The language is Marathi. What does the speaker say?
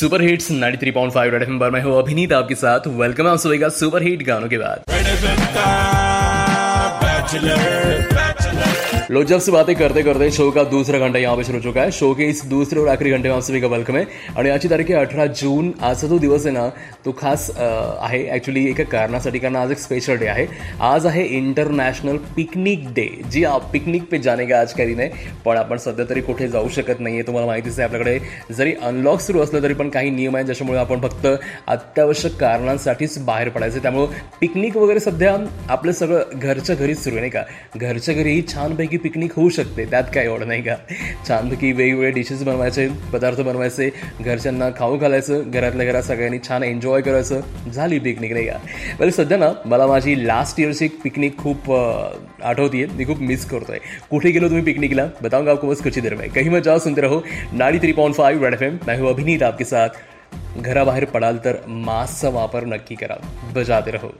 Super hits 93.5 three point five Red F पर मैं हूँ अभिनीत आपके साथ। वेलकम है आप सभी का सुपर हिट गानों के बाद। लो जब से बातें करते करते शो का दूसरा घंटा यहाँ पे शुरू हो चुका है। शो के इस दूसरे और आखिरी घंटे में आप सभी का वेलकम आहे आणि याची तारीख आहे अठरा जून आजचा जो दिवस आहे ना तो खास आहे ॲक्च्युली एका कारणासाठी कारण आज एक स्पेशल डे आहे। आज आहे इंटरनॅशनल पिकनिक डे जी हा पिकनिक पे जाने का आज काही नाही पण आपण सध्या तरी कुठे जाऊ शकत नाही आहे तुम्हाला माहितीच आहे आपल्याकडे. जरी अनलॉक सुरू असलं तरी पण काही नियम आहेत ज्याच्यामुळे आपण फक्त अत्यावश्यक कारणांसाठीच बाहेर पडायचं त्यामुळे पिकनिक वगैरे सध्या आपलं सगळं घरच्या घरीच सुरू आहे नाही का? घरच्या घरीही छानपैकी पिकनिक होऊ शकते त्यात काय एवढं नाही का? छानपैकी वेगवेगळे डिशेस बनवायचे पदार्थ बनवायचे घरच्यांना खाऊ घालायचं घरातल्या घरात सगळ्यांनी छान एन्जॉय करायचं. झाली पिकनिक नाही का? वेल सध्या ना मला माझी लास्ट इयरची एक पिकनिक खूप आठवतीये. मी खूप मिस करतोय. कुठे गेलो तुम्ही पिकनिकला बताऊंगा आपको बस कुछ देर में. कहीं मत जाओ सुनते रहो. नाडी three point five Red F M मैं हूँ अभिनीत आपके साथ. घराबाहेर पडाल तर मास्कचा वापर नक्की करा. बजाते रहो.